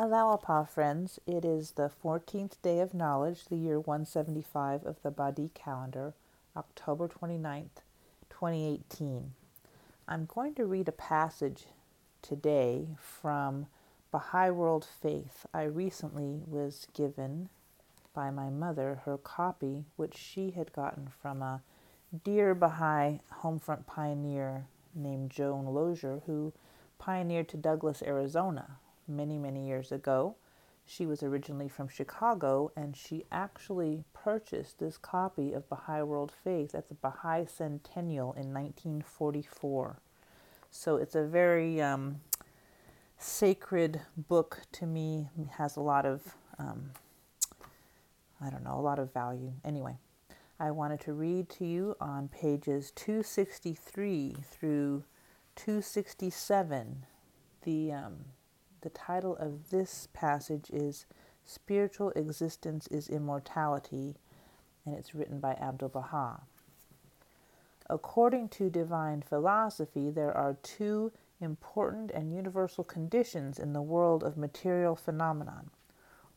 Allah-u-Abha, friends, it is the 14th day of knowledge, the year 175 of the Badi calendar, October 29th, 2018. I'm going to read a passage today from Baha'i World Faith. I recently was given by my mother her copy, which she had gotten from a dear Baha'i homefront pioneer named Joan Lozier, who pioneered to Douglas, Arizona many, many years ago. She was originally from Chicago and she actually purchased this copy of Baha'i World Faith at the Baha'i Centennial in 1944. So it's a very um, sacred book to me. It has a lot of, um, I don't know, a lot of value. Anyway, I wanted to read to you on pages 263 through 267 the um, the title of this passage is Spiritual Existence is Immortality, and it's written by Abdu'l Baha. According to divine philosophy, there are two important and universal conditions in the world of material phenomenon.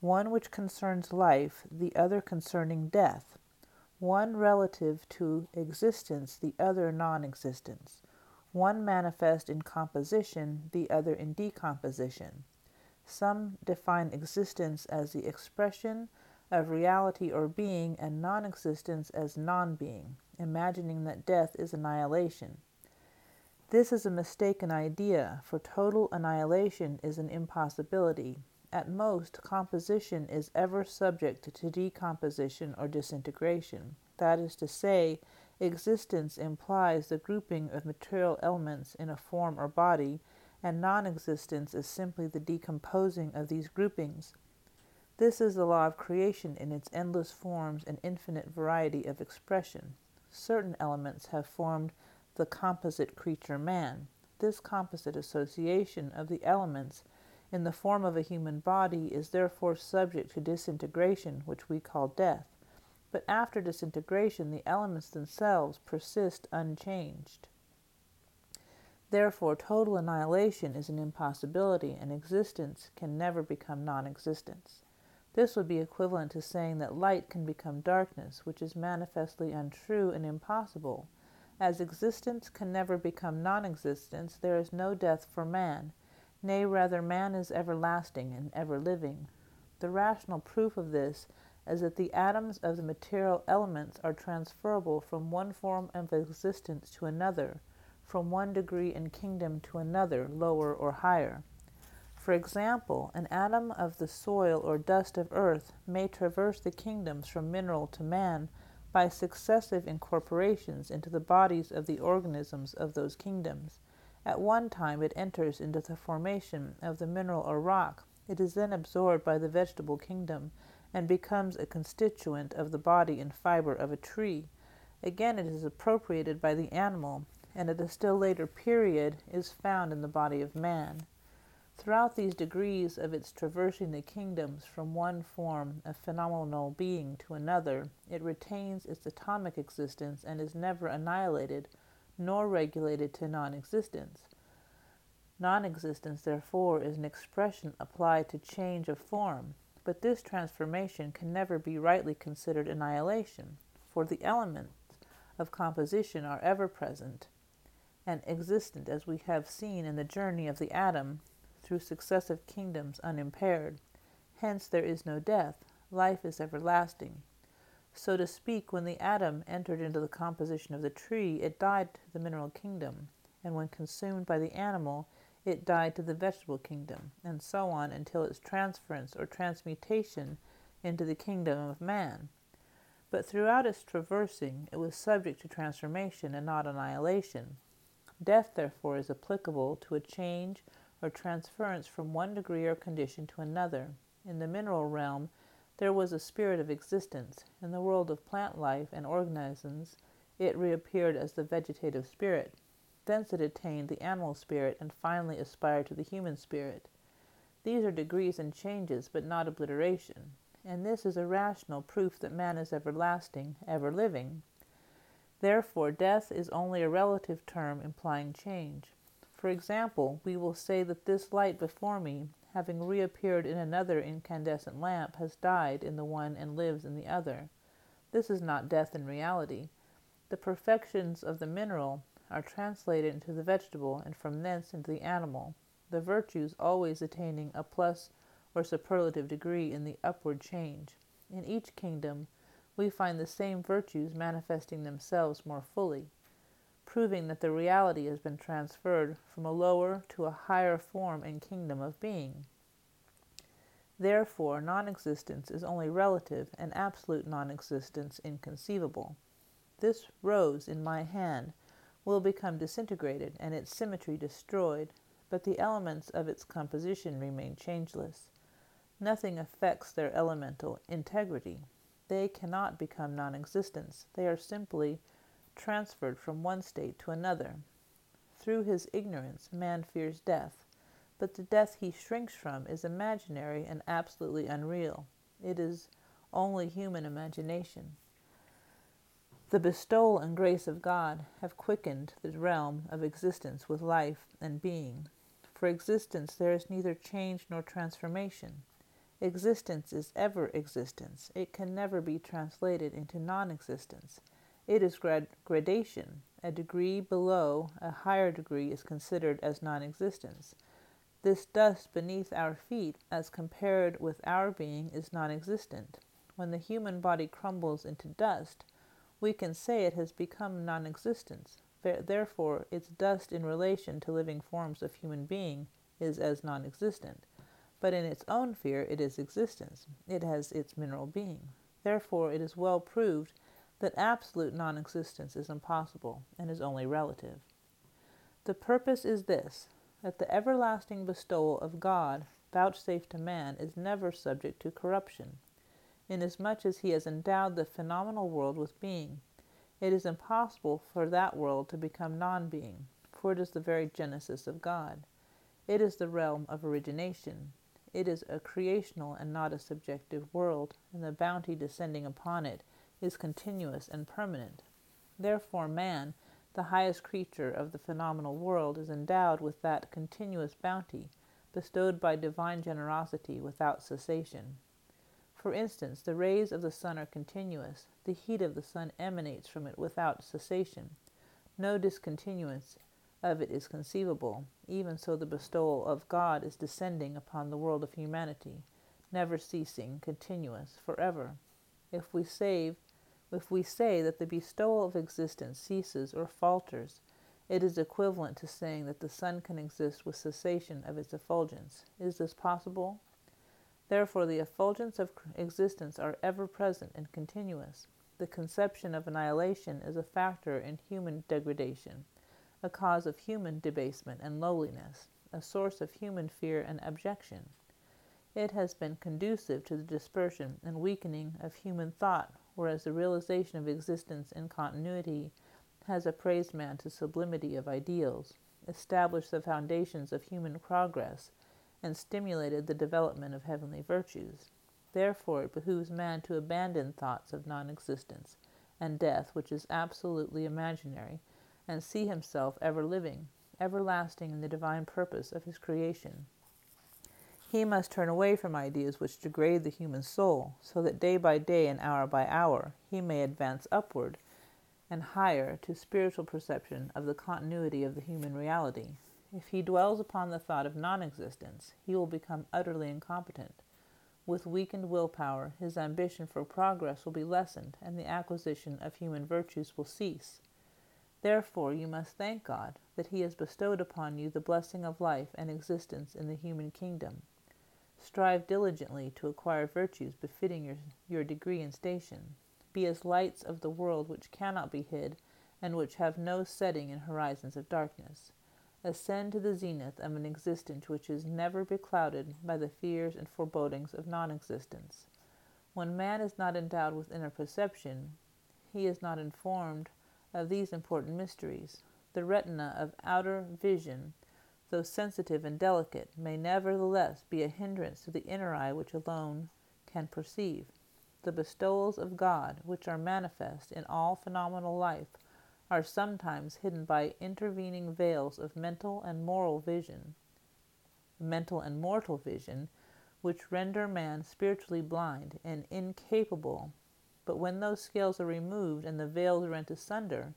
One which concerns life, the other concerning death, one relative to existence, the other non existence one manifest in composition, the other in decomposition. Some define existence as the expression of reality or being, and non existence as non being, imagining that death is annihilation. This is a mistaken idea, for total annihilation is an impossibility. At most, composition is ever subject to decomposition or disintegration. That is to say, Existence implies the grouping of material elements in a form or body, and non existence is simply the decomposing of these groupings. This is the law of creation in its endless forms and infinite variety of expression. Certain elements have formed the composite creature man. This composite association of the elements in the form of a human body is therefore subject to disintegration, which we call death but after disintegration the elements themselves persist unchanged. Therefore, total annihilation is an impossibility, and existence can never become non existence. This would be equivalent to saying that light can become darkness, which is manifestly untrue and impossible. As existence can never become non existence, there is no death for man. Nay, rather, man is everlasting and ever living. The rational proof of this as that the atoms of the material elements are transferable from one form of existence to another, from one degree and kingdom to another, lower or higher. For example, an atom of the soil or dust of earth may traverse the kingdoms from mineral to man by successive incorporations into the bodies of the organisms of those kingdoms. At one time it enters into the formation of the mineral or rock. It is then absorbed by the vegetable kingdom and becomes a constituent of the body and fiber of a tree. Again, it is appropriated by the animal, and at a still later period is found in the body of man. Throughout these degrees of its traversing the kingdoms from one form of phenomenal being to another, it retains its atomic existence and is never annihilated nor regulated to non existence. Non existence, therefore, is an expression applied to change of form, but this transformation can never be rightly considered annihilation, for the elements of composition are ever present and existent, as we have seen in the journey of the atom through successive kingdoms unimpaired. Hence there is no death, life is everlasting. So to speak, when the atom entered into the composition of the tree, it died to the mineral kingdom, and when consumed by the animal, it died to the vegetable kingdom, and so on until its transference or transmutation into the kingdom of man. But throughout its traversing, it was subject to transformation and not annihilation. Death, therefore, is applicable to a change or transference from one degree or condition to another. In the mineral realm, there was a spirit of existence. In the world of plant life and organisms, it reappeared as the vegetative spirit. Thence it attained the animal spirit and finally aspired to the human spirit. These are degrees and changes, but not obliteration. And this is a rational proof that man is everlasting, ever living. Therefore, death is only a relative term implying change. For example, we will say that this light before me, having reappeared in another incandescent lamp, has died in the one and lives in the other. This is not death in reality. The perfections of the mineral are translated into the vegetable, and from thence into the animal, the virtues always attaining a plus or superlative degree in the upward change. In each kingdom, we find the same virtues manifesting themselves more fully proving that the reality has been transferred from a lower to a higher form and kingdom of being. Therefore, non existence is only relative and absolute non existence inconceivable. This rose in my hand will become disintegrated and its symmetry destroyed, but the elements of its composition remain changeless. Nothing affects their elemental integrity. They cannot become non existence, they are simply transferred from one state to another. Through his ignorance, man fears death, but the death he shrinks from is imaginary and absolutely unreal. It is only human imagination. The bestowal and grace of God have quickened the realm of existence with life and being. For existence there is neither change nor transformation. Existence is ever existence. It can never be translated into non existence. It is grad- gradation. A degree below a higher degree is considered as non existence. This dust beneath our feet, as compared with our being, is non existent. When the human body crumbles into dust, we can say it has become non existence. Therefore, its dust in relation to living forms of human being is as non existent. But in its own sphere, it is existence. It has its mineral being. Therefore, it is well proved that absolute non existence is impossible and is only relative. The purpose is this that the everlasting bestowal of God vouchsafed to man is never subject to corruption, inasmuch as he has endowed the phenomenal world with being. It is impossible for that world to become non being, for it is the very genesis of God. It is the realm of origination. It is a creational and not a subjective world, and the bounty descending upon it is continuous and permanent. Therefore, man, the highest creature of the phenomenal world, is endowed with that continuous bounty bestowed by divine generosity without cessation. For instance, the rays of the sun are continuous, the heat of the sun emanates from it without cessation. No discontinuance of it is conceivable. Even so, the bestowal of God is descending upon the world of humanity, never ceasing, continuous, forever. If we save if we say that the bestowal of existence ceases or falters, it is equivalent to saying that the sun can exist with cessation of its effulgence. Is this possible? Therefore, the effulgence of existence are ever present and continuous. The conception of annihilation is a factor in human degradation, a cause of human debasement and lowliness, a source of human fear and abjection. It has been conducive to the dispersion and weakening of human thought whereas the realization of existence in continuity has appraised man to sublimity of ideals, established the foundations of human progress, and stimulated the development of heavenly virtues. Therefore, it behooves man to abandon thoughts of non existence and death, which is absolutely imaginary, and see himself ever living, everlasting in the divine purpose of his creation. He must turn away from ideas which degrade the human soul, so that day by day and hour by hour he may advance upward and higher to spiritual perception of the continuity of the human reality. If he dwells upon the thought of non existence, he will become utterly incompetent. With weakened willpower, his ambition for progress will be lessened, and the acquisition of human virtues will cease. Therefore, you must thank God that He has bestowed upon you the blessing of life and existence in the human kingdom. Strive diligently to acquire virtues befitting your, your degree and station. Be as lights of the world which cannot be hid, and which have no setting in horizons of darkness. Ascend to the zenith of an existence which is never beclouded by the fears and forebodings of non existence. When man is not endowed with inner perception, he is not informed of these important mysteries. The retina of outer vision though sensitive and delicate, may nevertheless be a hindrance to the inner eye which alone can perceive. The bestowals of God, which are manifest in all phenomenal life, are sometimes hidden by intervening veils of mental and moral vision, mental and mortal vision, which render man spiritually blind and incapable. But when those scales are removed and the veils rent asunder,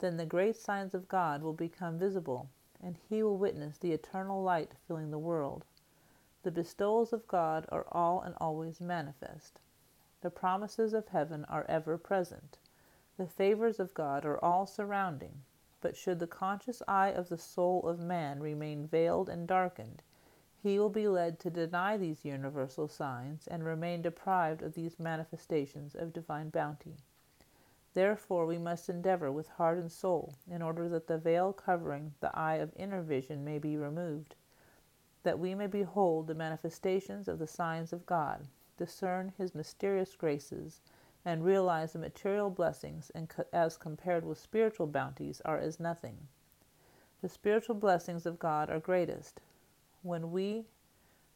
then the great signs of God will become visible, and he will witness the eternal light filling the world. The bestowals of God are all and always manifest. The promises of heaven are ever present. The favors of God are all surrounding, but should the conscious eye of the soul of man remain veiled and darkened, he will be led to deny these universal signs and remain deprived of these manifestations of divine bounty. Therefore, we must endeavor with heart and soul, in order that the veil covering the eye of inner vision may be removed, that we may behold the manifestations of the signs of God, discern His mysterious graces, and realize the material blessings and co- as compared with spiritual bounties are as nothing. The spiritual blessings of God are greatest. When we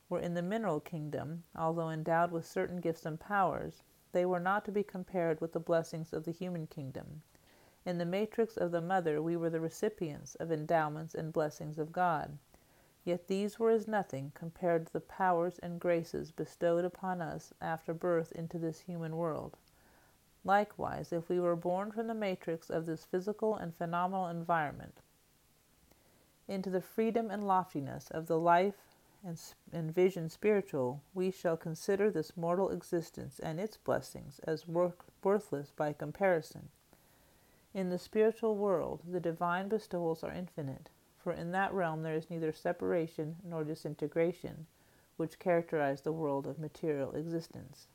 were in the mineral kingdom, although endowed with certain gifts and powers, they were not to be compared with the blessings of the human kingdom. In the matrix of the mother, we were the recipients of endowments and blessings of God. Yet these were as nothing compared to the powers and graces bestowed upon us after birth into this human world. Likewise, if we were born from the matrix of this physical and phenomenal environment into the freedom and loftiness of the life and, and vision spiritual, we shall consider this mortal existence and its blessings as work, worthless by comparison. In the spiritual world, the divine bestowals are infinite, for in that realm there is neither separation nor disintegration, which characterize the world of material existence.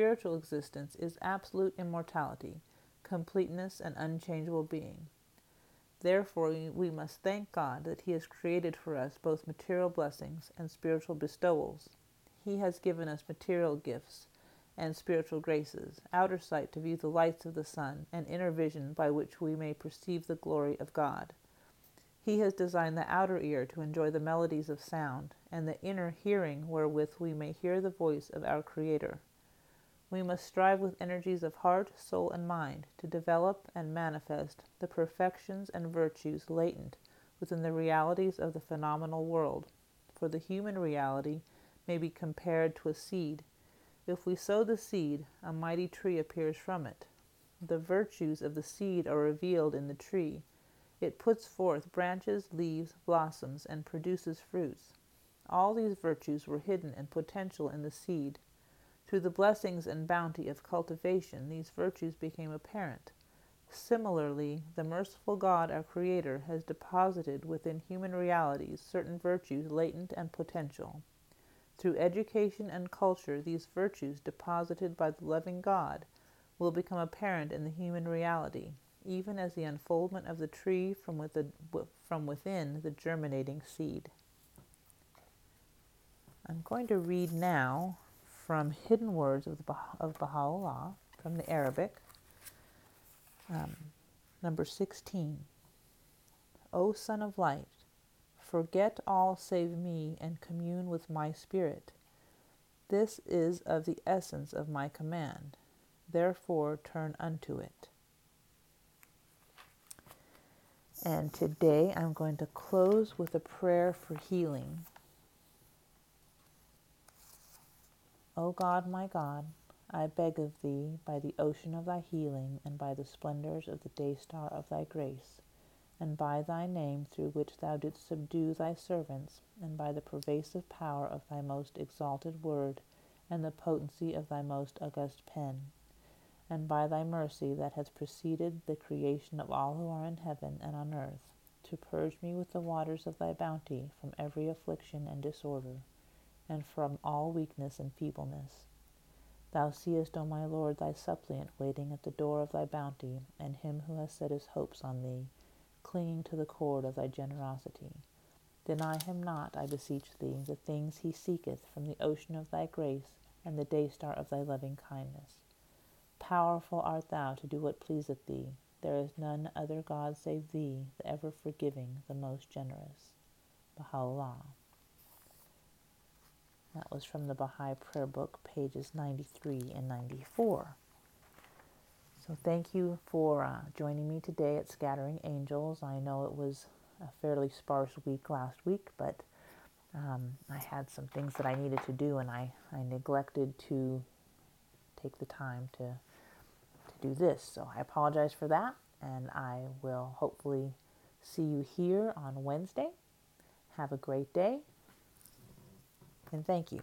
Spiritual existence is absolute immortality, completeness, and unchangeable being. Therefore, we must thank God that He has created for us both material blessings and spiritual bestowals. He has given us material gifts and spiritual graces, outer sight to view the lights of the sun, and inner vision by which we may perceive the glory of God. He has designed the outer ear to enjoy the melodies of sound, and the inner hearing wherewith we may hear the voice of our Creator. We must strive with energies of heart, soul, and mind to develop and manifest the perfections and virtues latent within the realities of the phenomenal world, for the human reality may be compared to a seed. If we sow the seed, a mighty tree appears from it. The virtues of the seed are revealed in the tree. It puts forth branches, leaves, blossoms, and produces fruits. All these virtues were hidden and potential in the seed. Through the blessings and bounty of cultivation, these virtues became apparent. Similarly, the merciful God, our Creator, has deposited within human realities certain virtues latent and potential. Through education and culture, these virtues deposited by the loving God will become apparent in the human reality, even as the unfoldment of the tree from within, from within the germinating seed. I'm going to read now from Hidden Words of, of Baha'u'llah from the Arabic. Um, number 16. O Son of Light, forget all save me and commune with my spirit. This is of the essence of my command. Therefore, turn unto it. And today I'm going to close with a prayer for healing. O God, my God, I beg of thee, by the ocean of thy healing, and by the splendors of the day star of thy grace, and by thy name through which thou didst subdue thy servants, and by the pervasive power of thy most exalted word, and the potency of thy most august pen, and by thy mercy that has preceded the creation of all who are in heaven and on earth, to purge me with the waters of thy bounty from every affliction and disorder and from all weakness and feebleness. Thou seest, O my Lord, thy suppliant waiting at the door of thy bounty, and him who has set his hopes on thee, clinging to the cord of thy generosity. Deny him not, I beseech thee, the things he seeketh from the ocean of thy grace and the day star of thy loving kindness. Powerful art thou to do what pleaseth thee. There is none other God save thee, the ever forgiving, the most generous. Baha'u'llah. That was from the Baha'i Prayer Book, pages 93 and 94. So, thank you for uh, joining me today at Scattering Angels. I know it was a fairly sparse week last week, but um, I had some things that I needed to do, and I, I neglected to take the time to, to do this. So, I apologize for that, and I will hopefully see you here on Wednesday. Have a great day, and thank you.